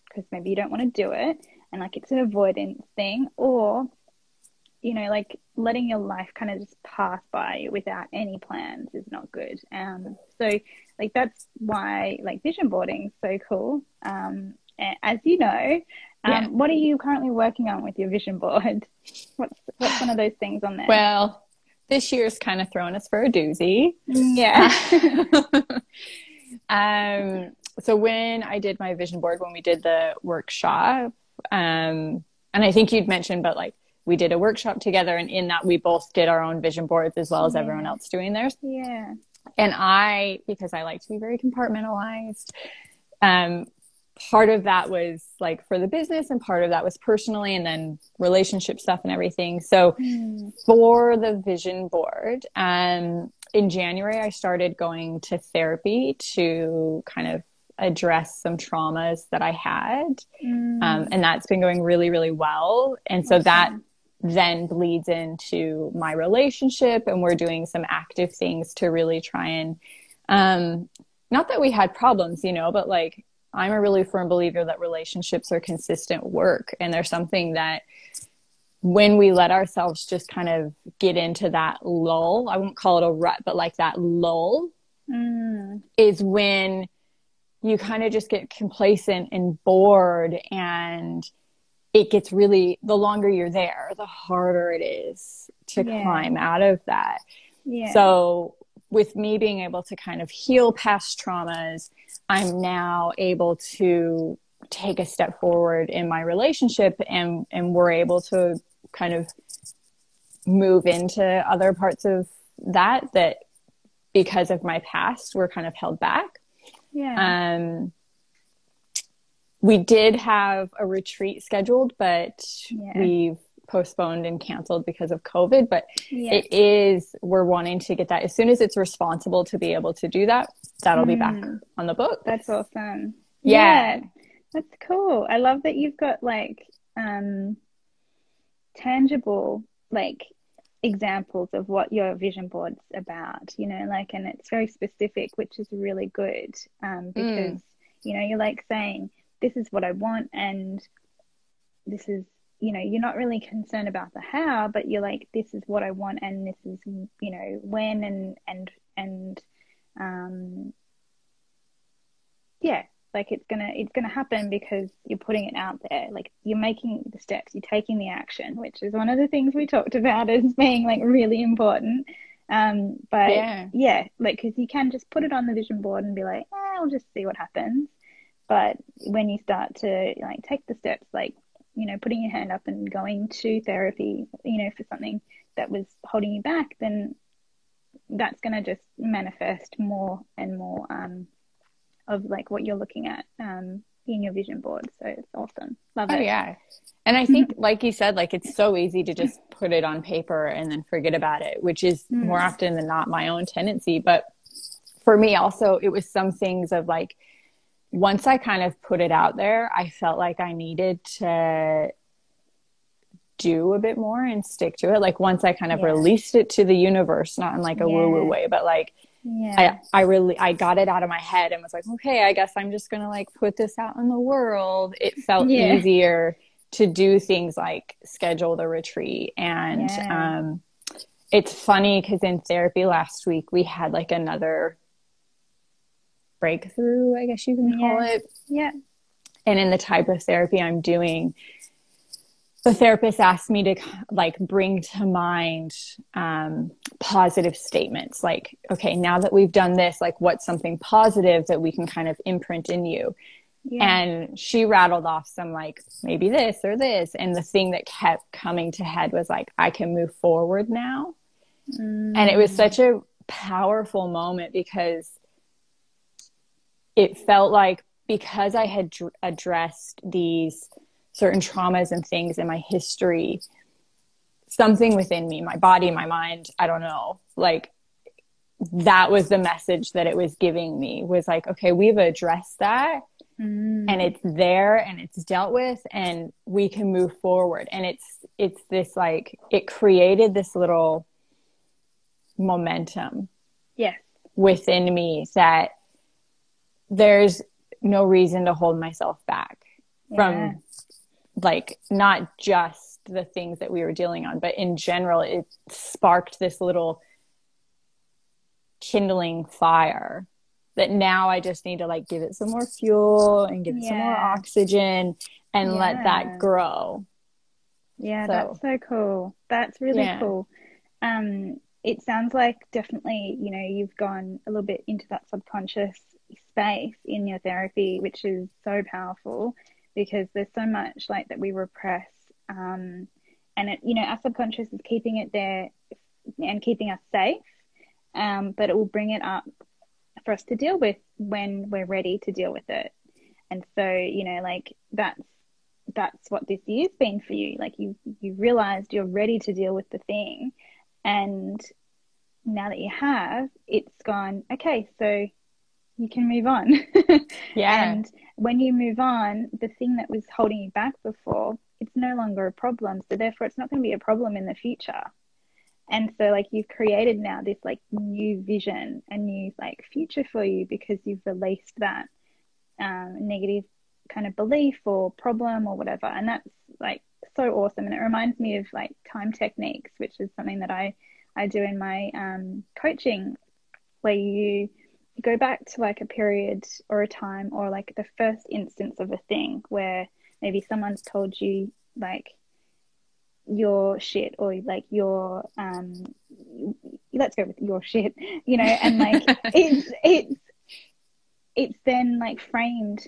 A: because maybe you don't want to do it and like it's an avoidance thing or you know like letting your life kind of just pass by without any plans is not good um so like that's why like vision boarding is so cool. Um, as you know, um, yeah. what are you currently working on with your vision board? What's what's one of those things on there?
B: Well, this year's kind of thrown us for a doozy.
A: Yeah.
B: um, so when I did my vision board, when we did the workshop, um, and I think you'd mentioned, but like we did a workshop together, and in that we both did our own vision boards as well as yeah. everyone else doing theirs.
A: Yeah.
B: And I, because I like to be very compartmentalized, um, part of that was like for the business and part of that was personally and then relationship stuff and everything. So mm. for the vision board, um, in January, I started going to therapy to kind of address some traumas that I had. Mm. Um, and that's been going really, really well. And so that then bleeds into my relationship and we're doing some active things to really try and um not that we had problems you know but like i'm a really firm believer that relationships are consistent work and there's something that when we let ourselves just kind of get into that lull i won't call it a rut but like that lull mm. is when you kind of just get complacent and bored and it gets really the longer you're there the harder it is to yeah. climb out of that yeah. so with me being able to kind of heal past traumas i'm now able to take a step forward in my relationship and and we're able to kind of move into other parts of that that because of my past were kind of held back yeah um we did have a retreat scheduled, but yeah. we've postponed and canceled because of COVID. But yeah. it is, we're wanting to get that as soon as it's responsible to be able to do that, that'll mm. be back mm. on the book.
A: That's awesome.
B: Yeah. yeah.
A: That's cool. I love that you've got like um tangible like examples of what your vision board's about, you know, like and it's very specific, which is really good. Um because mm. you know, you're like saying this is what I want and this is you know you're not really concerned about the how but you're like this is what I want and this is you know when and and and um yeah like it's gonna it's gonna happen because you're putting it out there. Like you're making the steps you're taking the action which is one of the things we talked about as being like really important. Um but yeah, yeah like because you can just put it on the vision board and be like eh, i'll just see what happens. But when you start to like take the steps, like, you know, putting your hand up and going to therapy, you know, for something that was holding you back, then that's going to just manifest more and more um, of like what you're looking at um, in your vision board. So it's awesome. Love
B: Oh
A: it.
B: yeah. And I think, like you said, like it's so easy to just put it on paper and then forget about it, which is
A: Mm.
B: more often than not my own tendency. But for me, also, it was some things of like, once I kind of put it out there, I felt like I needed to do a bit more and stick to it. Like once I kind of
A: Yeah.
B: released it to the universe, not in like a woo woo way, but like
A: Yeah.
B: I, I really I got it out of my head and was like, okay, I guess I'm just gonna like put this out in the world. It felt
A: Yeah.
B: easier to do things like schedule the retreat and
A: Yeah.
B: um it's funny because in therapy last week we had like another breakthrough, I guess you can call
A: Yeah.
B: it.
A: yeah.
B: And in the type of therapy I'm doing, the therapist asked me to like bring to mind um, positive statements like okay now that we've done this like what's something positive that we can kind of imprint in you
A: Yeah.
B: and she rattled off some like maybe this or this and the thing that kept coming to head was like i can move forward now
A: Mm.
B: and it was such a powerful moment because it felt like because I had dr- addressed these certain traumas and things in my history, something within me, my body, my mind, I don't know, like that was the message that it was giving me was like, okay, we've addressed that
A: Mm.
B: and it's there and it's dealt with and we can move forward and it's it's this like it created this little momentum
A: yes.
B: within me that there's no reason to hold myself back
A: Yeah.
B: from like not just the things that we were dealing on but in general it sparked this little kindling fire that now I just need to like give it some more fuel and give it some more oxygen and let that grow.
A: Yeah,
B: So-
A: that's so cool. That's really
B: Yeah.
A: cool. Um, it sounds like definitely, you know, you've gone a little bit into that subconscious space in your therapy, which is so powerful because there's so much like that we repress. Um, and it, you know, our subconscious is keeping it there and keeping us safe. Um, but it will bring it up for us to deal with when we're ready to deal with it. And so, you know, like that's that's what this year's been for you. Like you you realized you're ready to deal with the thing, and now that you have, it's gone. Okay, so you can move on.
B: Yeah.
A: And when you move on, the thing that was holding you back before, it's no longer a problem. So therefore, it's not going to be a problem in the future. And so, like, you've created now this like new vision, a new like future for you because you've released that um, negative kind of belief or problem or whatever. And that's like so awesome. And it reminds me of like time techniques, which is something that I I do in my um, coaching, where you go back to like a period or a time or like the first instance of a thing where maybe someone's told you like your shit or like your um let's go with your shit you know and like it's it's it's then like framed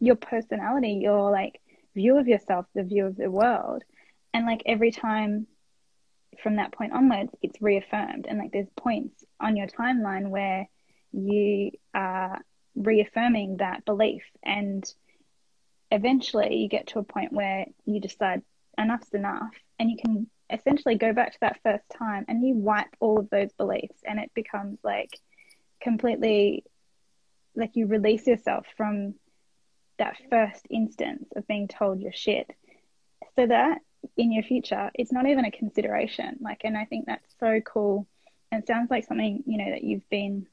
A: your personality your like view of yourself the view of the world. And like every time from that point onwards it's reaffirmed. And like there's points on your timeline where you are reaffirming that belief and eventually you get to a point where you decide enough's enough and you can essentially go back to that first time and you wipe all of those beliefs and it becomes like completely like you release yourself from that first instance of being told you're shit. So that in your future it's not even a consideration. Like and i think that's so cool. And sounds like something you know that you've been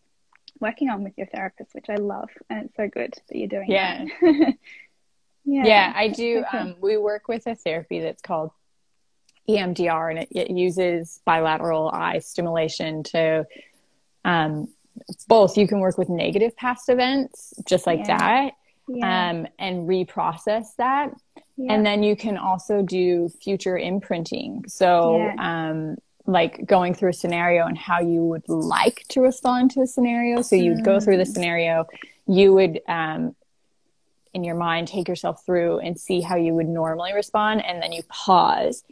A: working on with your therapist which i love and it's so good that you're doing
B: Yeah.
A: that. yeah
B: Yeah, I do.
A: Okay.
B: Um, we work with a therapy that's called EMDR, and it, it uses bilateral eye stimulation to um, both. You can work with negative past events, just like
A: Yeah.
B: that,
A: yeah,
B: um, and reprocess that.
A: yeah.
B: And then you can also do future imprinting. So, um, like going through a scenario and how you would like to respond to a scenario. So you'd go through the
A: Mm.
B: scenario, you would, um, in your mind, take yourself through and see how you would normally respond. And then you pause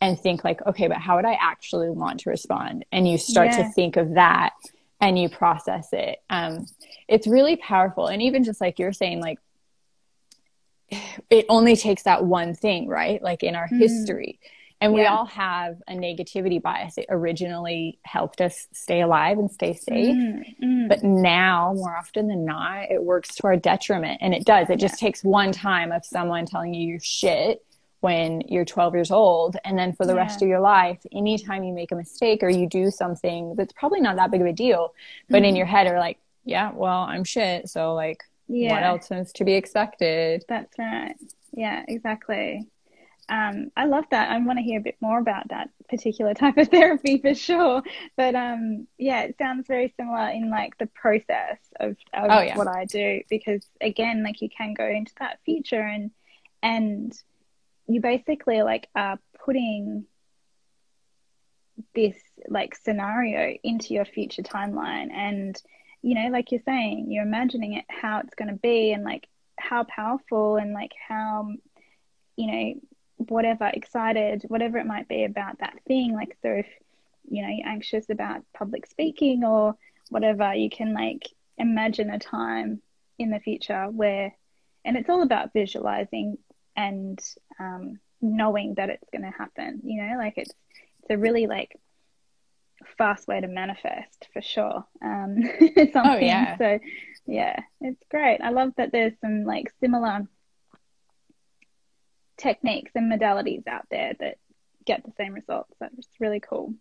B: and think like, okay, but how would I actually want to respond? And you start to think of that and you process it. Um, it's really powerful. And even just like you're saying, like, it only takes that one thing, right? Like in our mm. history. And we all have a negativity bias. It originally helped us stay alive and stay safe. Mm, mm. But now, more often than not, it works to our detriment. And it does. It yeah. just takes one time of someone telling you you're shit when you're 12 years old. And then for the yeah. rest of your life, anytime you make a mistake or you do something that's probably not that big of a deal, but mm-hmm. in your head are like, yeah, well, I'm shit. So, like, yeah. what else is to be expected?
A: That's right. Yeah, exactly. Um, I love that. I want to hear a bit more about that particular type of therapy for sure. But um, yeah, it sounds very similar in like the process of, of oh, yeah. what I do because again, like you can go into that future and and you basically like are putting this like scenario into your future timeline and you know like you're saying you're imagining it how it's going to be and like how powerful and like how you know whatever excited whatever it might be about that thing like so if you know you're anxious about public speaking or whatever you can like imagine a time in the future where and it's all about visualizing and um, knowing that it's going to happen you know like it's it's a really like fast way to manifest for sure um, something oh, yeah. so yeah it's great i love that there's some like similar techniques and modalities out there that get the same results. That's really cool.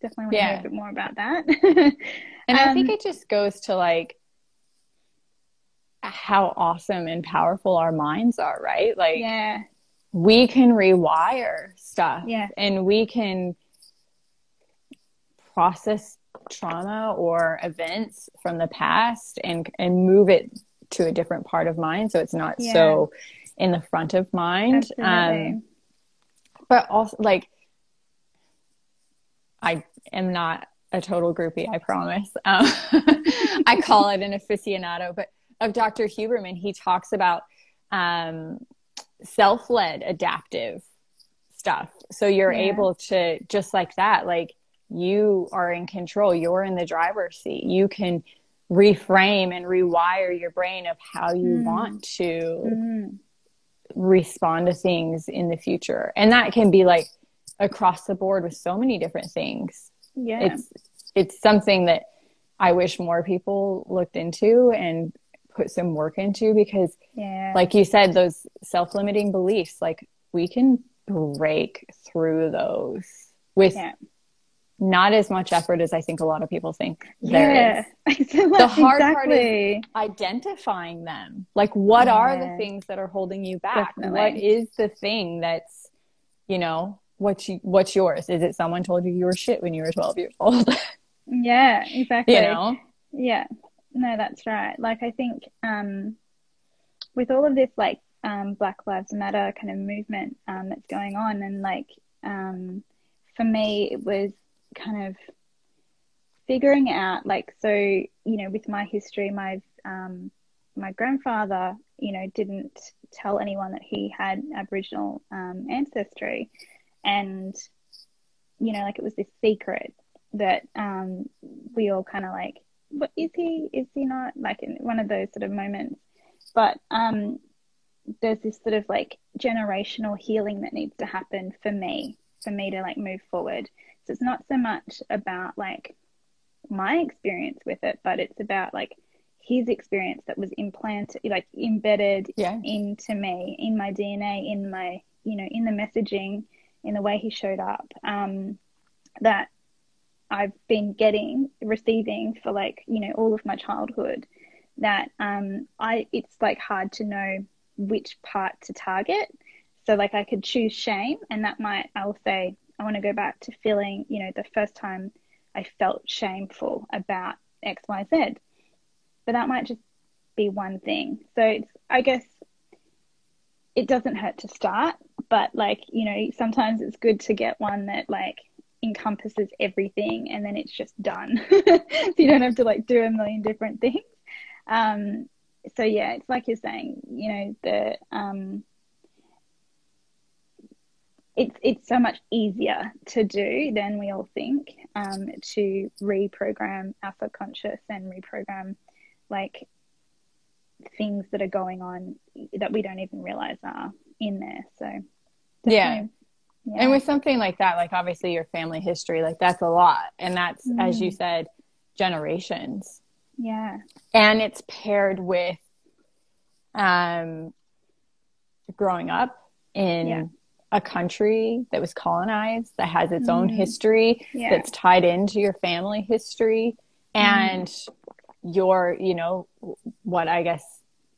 A: Definitely want to hear a bit more about that.
B: and um, I think um, it just goes to like how awesome and powerful our minds are, right? Like,
A: yeah,
B: we can rewire stuff.
A: Yeah.
B: And we can process trauma or events from the past and and move it to a different part of mind so it's not yeah. so in the front of mind. Um, but also, like, I am not a total groupie, I promise. Um, I call it an aficionado, but of Dr. Huberman, he talks about um, self led adaptive stuff. So you're yeah. able to, just like that, like, you are in control, you're in the driver's seat. You can reframe and rewire your brain of how you mm. want to mm respond to things in the future. And that can be like across the board with so many different things.
A: Yeah.
B: It's it's something that I wish more people looked into and put some work into because
A: yeah.
B: like you said those self-limiting beliefs like we can break through those with yeah not as much effort as I think a lot of people think there
A: yeah, is. the
B: hard exactly. part is identifying them. Like, what yeah. are the things that are holding you back? Definitely. What is the thing that's, you know, what's you, what's yours? Is it someone told you you were shit when you were 12 years old?
A: yeah, exactly.
B: You know?
A: Yeah. No, that's right. Like, I think um, with all of this, like, um, Black Lives Matter kind of movement um, that's going on, and like, um, for me, it was kind of figuring out like so you know with my history my um my grandfather you know didn't tell anyone that he had aboriginal um, ancestry. And you know like it was this secret that um we all kind of like what is he is he not? Like in one of those sort of moments. But um there's this sort of like generational healing that needs to happen for me for me to like move forward so it's not so much about like my experience with it, but it's about like his experience that was implanted, like embedded
B: yeah.
A: into me, in my DNA, in my, you know, in the messaging, in the way he showed up, um, that I've been getting, receiving for like, you know, all of my childhood. That um, I, it's like hard to know which part to target. So like I could choose shame, and that might I'll say I want to go back to feeling, you know, the first time I felt shameful about X, Y, Z. But that might just be one thing. So it's, I guess it doesn't hurt to start, but like, you know, sometimes it's good to get one that like encompasses everything and then it's just done. so you don't have to like do a million different things. Um, so yeah, it's like you're saying, you know, the, um, it's it's so much easier to do than we all think um, to reprogram our subconscious and reprogram like things that are going on that we don't even realize are in there. So
B: yeah. yeah. And with something like that, like obviously your family history, like that's a lot. And that's, mm. as you mm. said, generations.
A: Yeah.
B: And it's paired with um, growing up in yeah. A country that was colonized, that has its mm. own history, yeah. that's tied into your family history. And mm. your, you know, what I guess,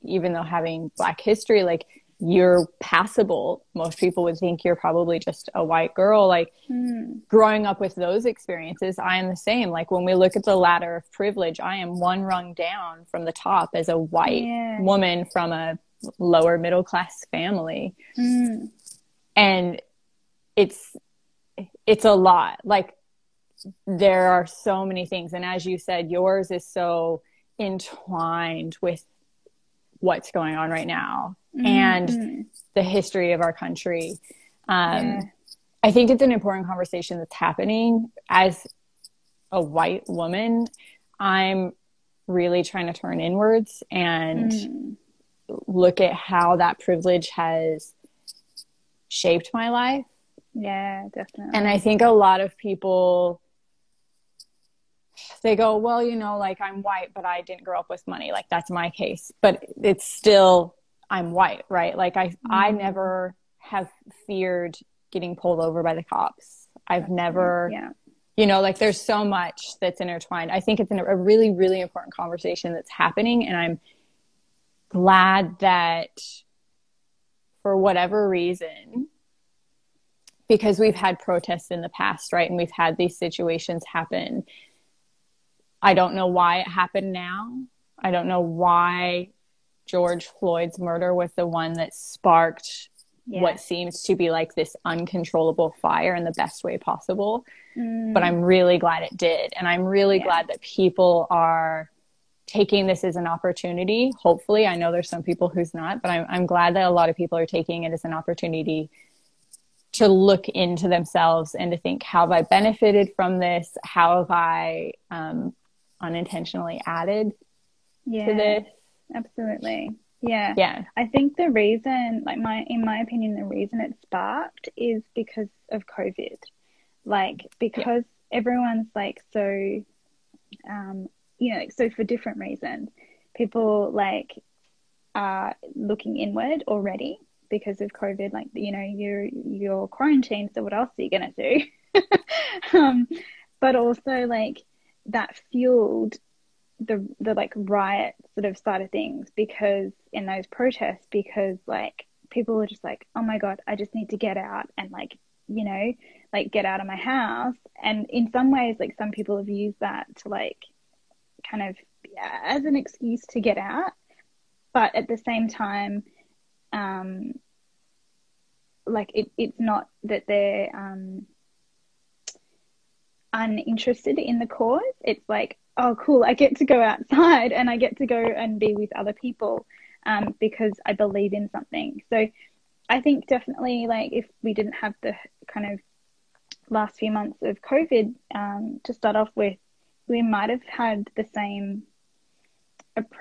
B: even though having Black history, like you're passable. Most people would think you're probably just a white girl. Like mm. growing up with those experiences, I am the same. Like when we look at the ladder of privilege, I am one rung down from the top as a white yeah. woman from a lower middle class family. And it's it's a lot. Like there are so many things and as you said yours is so entwined with what's going on right now mm-hmm. and the history of our country. Um, yeah. I think it's an important conversation that's happening as a white woman. I'm really trying to turn inwards and mm. look at how that privilege has shaped my life.
A: Yeah, definitely.
B: And I think a lot of people they go, well, you know, like I'm white, but I didn't grow up with money. Like that's my case, but it's still I'm white, right? Like I mm-hmm. I never have feared getting pulled over by the cops. I've never, yeah. you know, like there's so much that's intertwined. I think it's a really really important conversation that's happening, and I'm glad that for whatever reason because we've had protests in the past, right? And we've had these situations happen I don't know why it happened now. I don't know why George Floyd's murder was the one that sparked yeah. what seems to be like this uncontrollable fire in the best way possible. Mm. But I'm really glad it did. And I'm really yeah. glad that people are taking this as an opportunity. Hopefully, I know there's some people who's not, but I'm, I'm glad that a lot of people are taking it as an opportunity to look into themselves and to think, how have I benefited from this? How have I um, unintentionally added yeah, to this.
A: Absolutely. Yeah.
B: Yeah.
A: I think the reason, like my, in my opinion, the reason it sparked is because of COVID. Like, because yeah. everyone's like so, um, you know, so for different reasons, people like are looking inward already because of COVID. Like, you know, you're, you're quarantined, so what else are you to do? um, but also like, that fueled the the like riot sort of side of things because in those protests because like people were just like oh my god i just need to get out and like you know like get out of my house and in some ways like some people have used that to like kind of as an excuse to get out but at the same time um like it, it's not that they're um uninterested in the cause. It's like, oh, cool, I get to go outside and I get to go and be with other people um, because I believe in something. So I think definitely, like, if we didn't have the kind of last few months of COVID um, to start off with, we might have had the same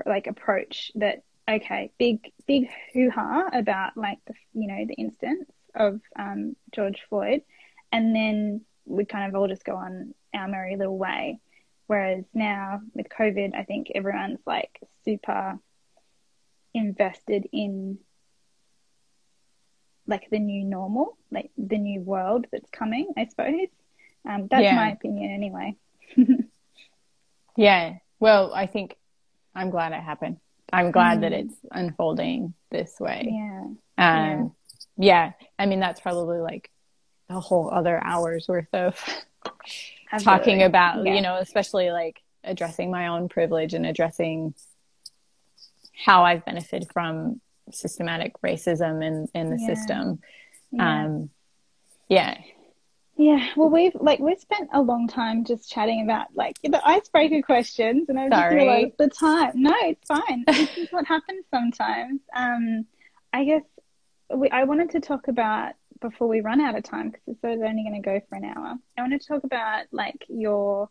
A: like approach that okay, big big hoo ha about like the you know the instance of um, George Floyd, and then we kind of all just go on our merry little way. Whereas now with COVID, I think everyone's like super invested in like the new normal, like the new world that's coming, I suppose. Um, that's yeah. my opinion anyway.
B: yeah. Well, I think I'm glad it happened. I'm glad mm. that it's unfolding this way.
A: Yeah.
B: Um, yeah. yeah. I mean, that's probably like a whole other hours worth of talking about, yeah. you know, especially like addressing my own privilege and addressing how I've benefited from systematic racism in, in the yeah. system. Um, yeah.
A: Yeah, well, we've like we've spent a long time just chatting about like the icebreaker questions, and I just realized the time. No, it's fine. this is what happens sometimes. Um, I guess we, I wanted to talk about before we run out of time because it's only going to go for an hour. I want to talk about like your,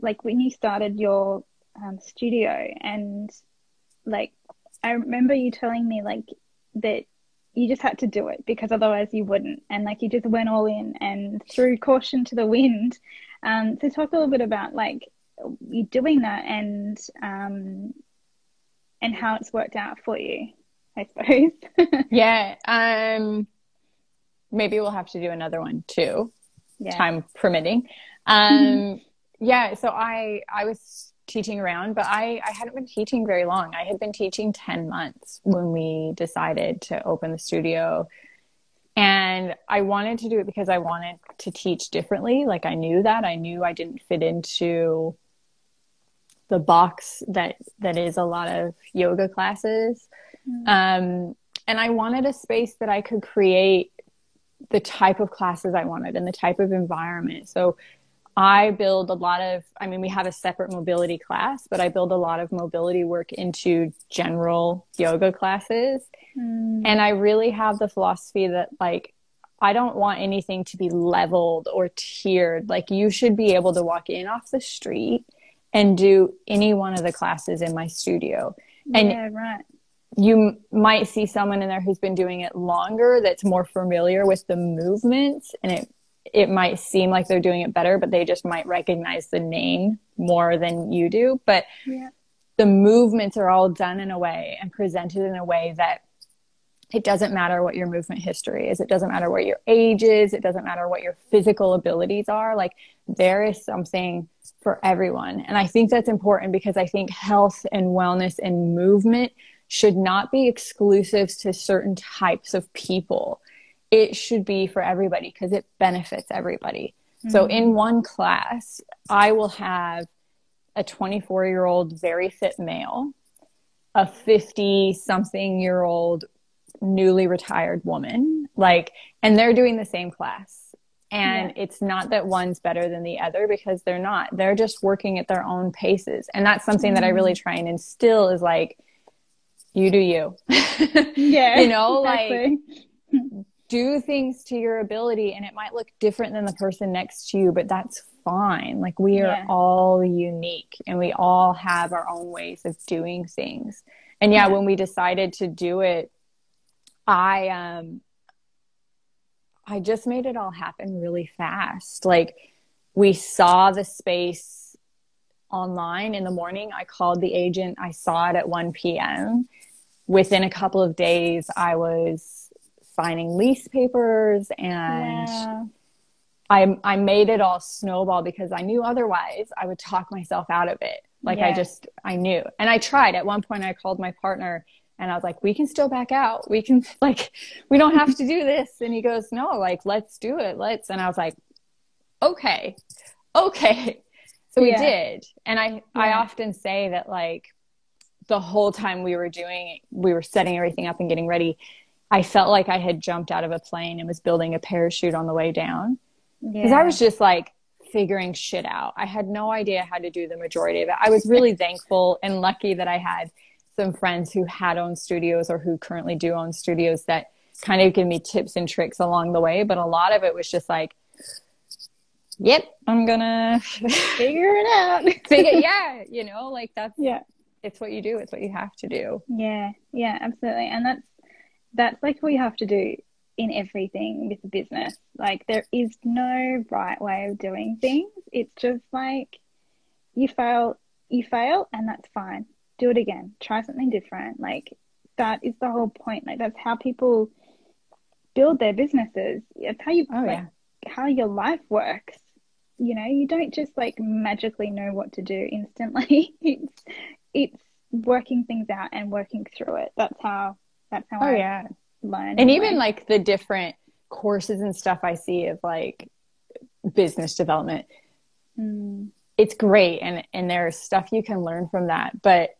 A: like when you started your um, studio and like I remember you telling me like that you just had to do it because otherwise you wouldn't, and like you just went all in and threw caution to the wind. Um, so talk a little bit about like you doing that and um, and how it's worked out for you, I suppose.
B: yeah. Um, maybe we'll have to do another one too, yeah. time permitting. Um, yeah. So I I was teaching around, but I I hadn't been teaching very long. I had been teaching ten months when we decided to open the studio. And I wanted to do it because I wanted to teach differently. Like I knew that. I knew I didn't fit into the box that that is a lot of yoga classes mm-hmm. um, and i wanted a space that i could create the type of classes i wanted and the type of environment so i build a lot of i mean we have a separate mobility class but i build a lot of mobility work into general yoga classes mm. and i really have the philosophy that like I don't want anything to be leveled or tiered. Like you should be able to walk in off the street and do any one of the classes in my studio. And
A: yeah, right.
B: You might see someone in there who's been doing it longer that's more familiar with the movements and it it might seem like they're doing it better, but they just might recognize the name more than you do. But yeah. the movements are all done in a way and presented in a way that it doesn't matter what your movement history is. It doesn't matter what your age is. It doesn't matter what your physical abilities are. Like there is something for everyone. And I think that's important because I think health and wellness and movement should not be exclusive to certain types of people. It should be for everybody because it benefits everybody. Mm-hmm. So in one class, I will have a 24 year old very fit male, a 50 something year old newly retired woman, like, and they're doing the same class and yeah. it's not that one's better than the other because they're not. They're just working at their own paces. And that's something mm-hmm. that I really mm-hmm. try and instill is like, you do you.
A: yeah.
B: you know, exactly. like do things to your ability and it might look different than the person next to you, but that's fine. Like we are yeah. all unique and we all have our own ways of doing things. And yeah, yeah. when we decided to do it, I um I just made it all happen really fast. Like we saw the space online in the morning. I called the agent. I saw it at 1 p.m. Within a couple of days, I was signing lease papers and yeah. I, I made it all snowball because I knew otherwise I would talk myself out of it. Like yeah. I just, I knew. And I tried. At one point, I called my partner and I was like, we can still back out. We can like, we don't have to do this. And he goes, no, like, let's do it. Let's. And I was like, okay, okay. So we yeah. did. And I, yeah. I often say that like the whole time we were doing, we were setting everything up and getting ready. I felt like I had jumped out of a plane and was building a parachute on the way down. Because yeah. I was just like figuring shit out. I had no idea how to do the majority of it. I was really thankful and lucky that I had some friends who had owned studios or who currently do own studios that kind of give me tips and tricks along the way. But a lot of it was just like, yep, I'm gonna
A: figure it out.
B: figure, yeah, you know, like that's yeah, it's what you do. It's what you have to do.
A: Yeah, yeah, absolutely, and that's that's like what you have to do in everything with the business. Like there is no right way of doing things. It's just like you fail, you fail, and that's fine do it again, try something different. Like that is the whole point. Like that's how people build their businesses. It's how you oh, like yeah. how your life works. You know, you don't just like magically know what to do instantly. it's it's working things out and working through it. That's how that's how
B: oh,
A: I
B: yeah.
A: learn.
B: And even like the different courses and stuff I see of like business development.
A: Mm.
B: It's great and and there's stuff you can learn from that. But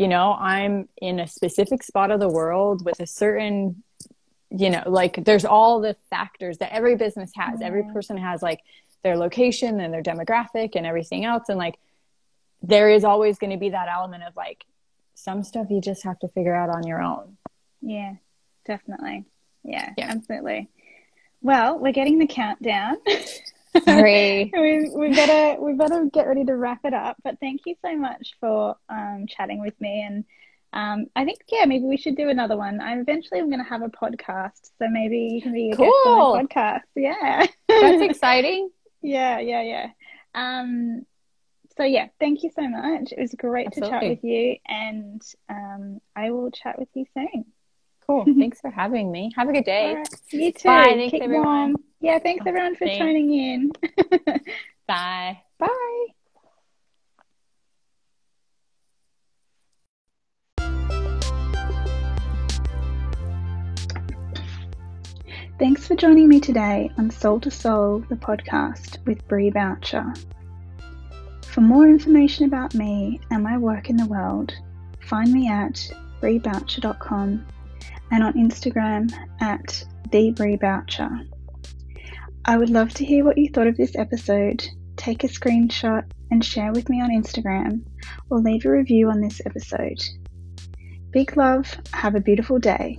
B: you know i'm in a specific spot of the world with a certain you know like there's all the factors that every business has mm-hmm. every person has like their location and their demographic and everything else and like there is always going to be that element of like some stuff you just have to figure out on your own
A: yeah definitely yeah, yeah. absolutely well we're getting the countdown
B: Sorry.
A: we, we better we better get ready to wrap it up. But thank you so much for um, chatting with me and um, I think yeah, maybe we should do another one. I eventually I'm going to have a podcast, so maybe you can be a
B: Cool.
A: guest on my podcast. Yeah,
B: That's exciting.
A: yeah, yeah, yeah. Um, so yeah, thank you so much. It was great to chat with you, and um, I will chat with you soon.
B: Cool. Thanks for having me. Have a good day.
A: Right. You too.
B: Bye. Thanks,
A: Keep
B: everyone.
A: warm. Yeah, thanks everyone for
B: Thanks.
A: tuning in.
B: Bye.
A: Bye. Thanks for joining me today on Soul to Soul, the podcast with Bree Boucher. For more information about me and my work in the world, find me at breeboucher.com and on Instagram at the. I would love to hear what you thought of this episode. Take a screenshot and share with me on Instagram or leave a review on this episode. Big love, have a beautiful day.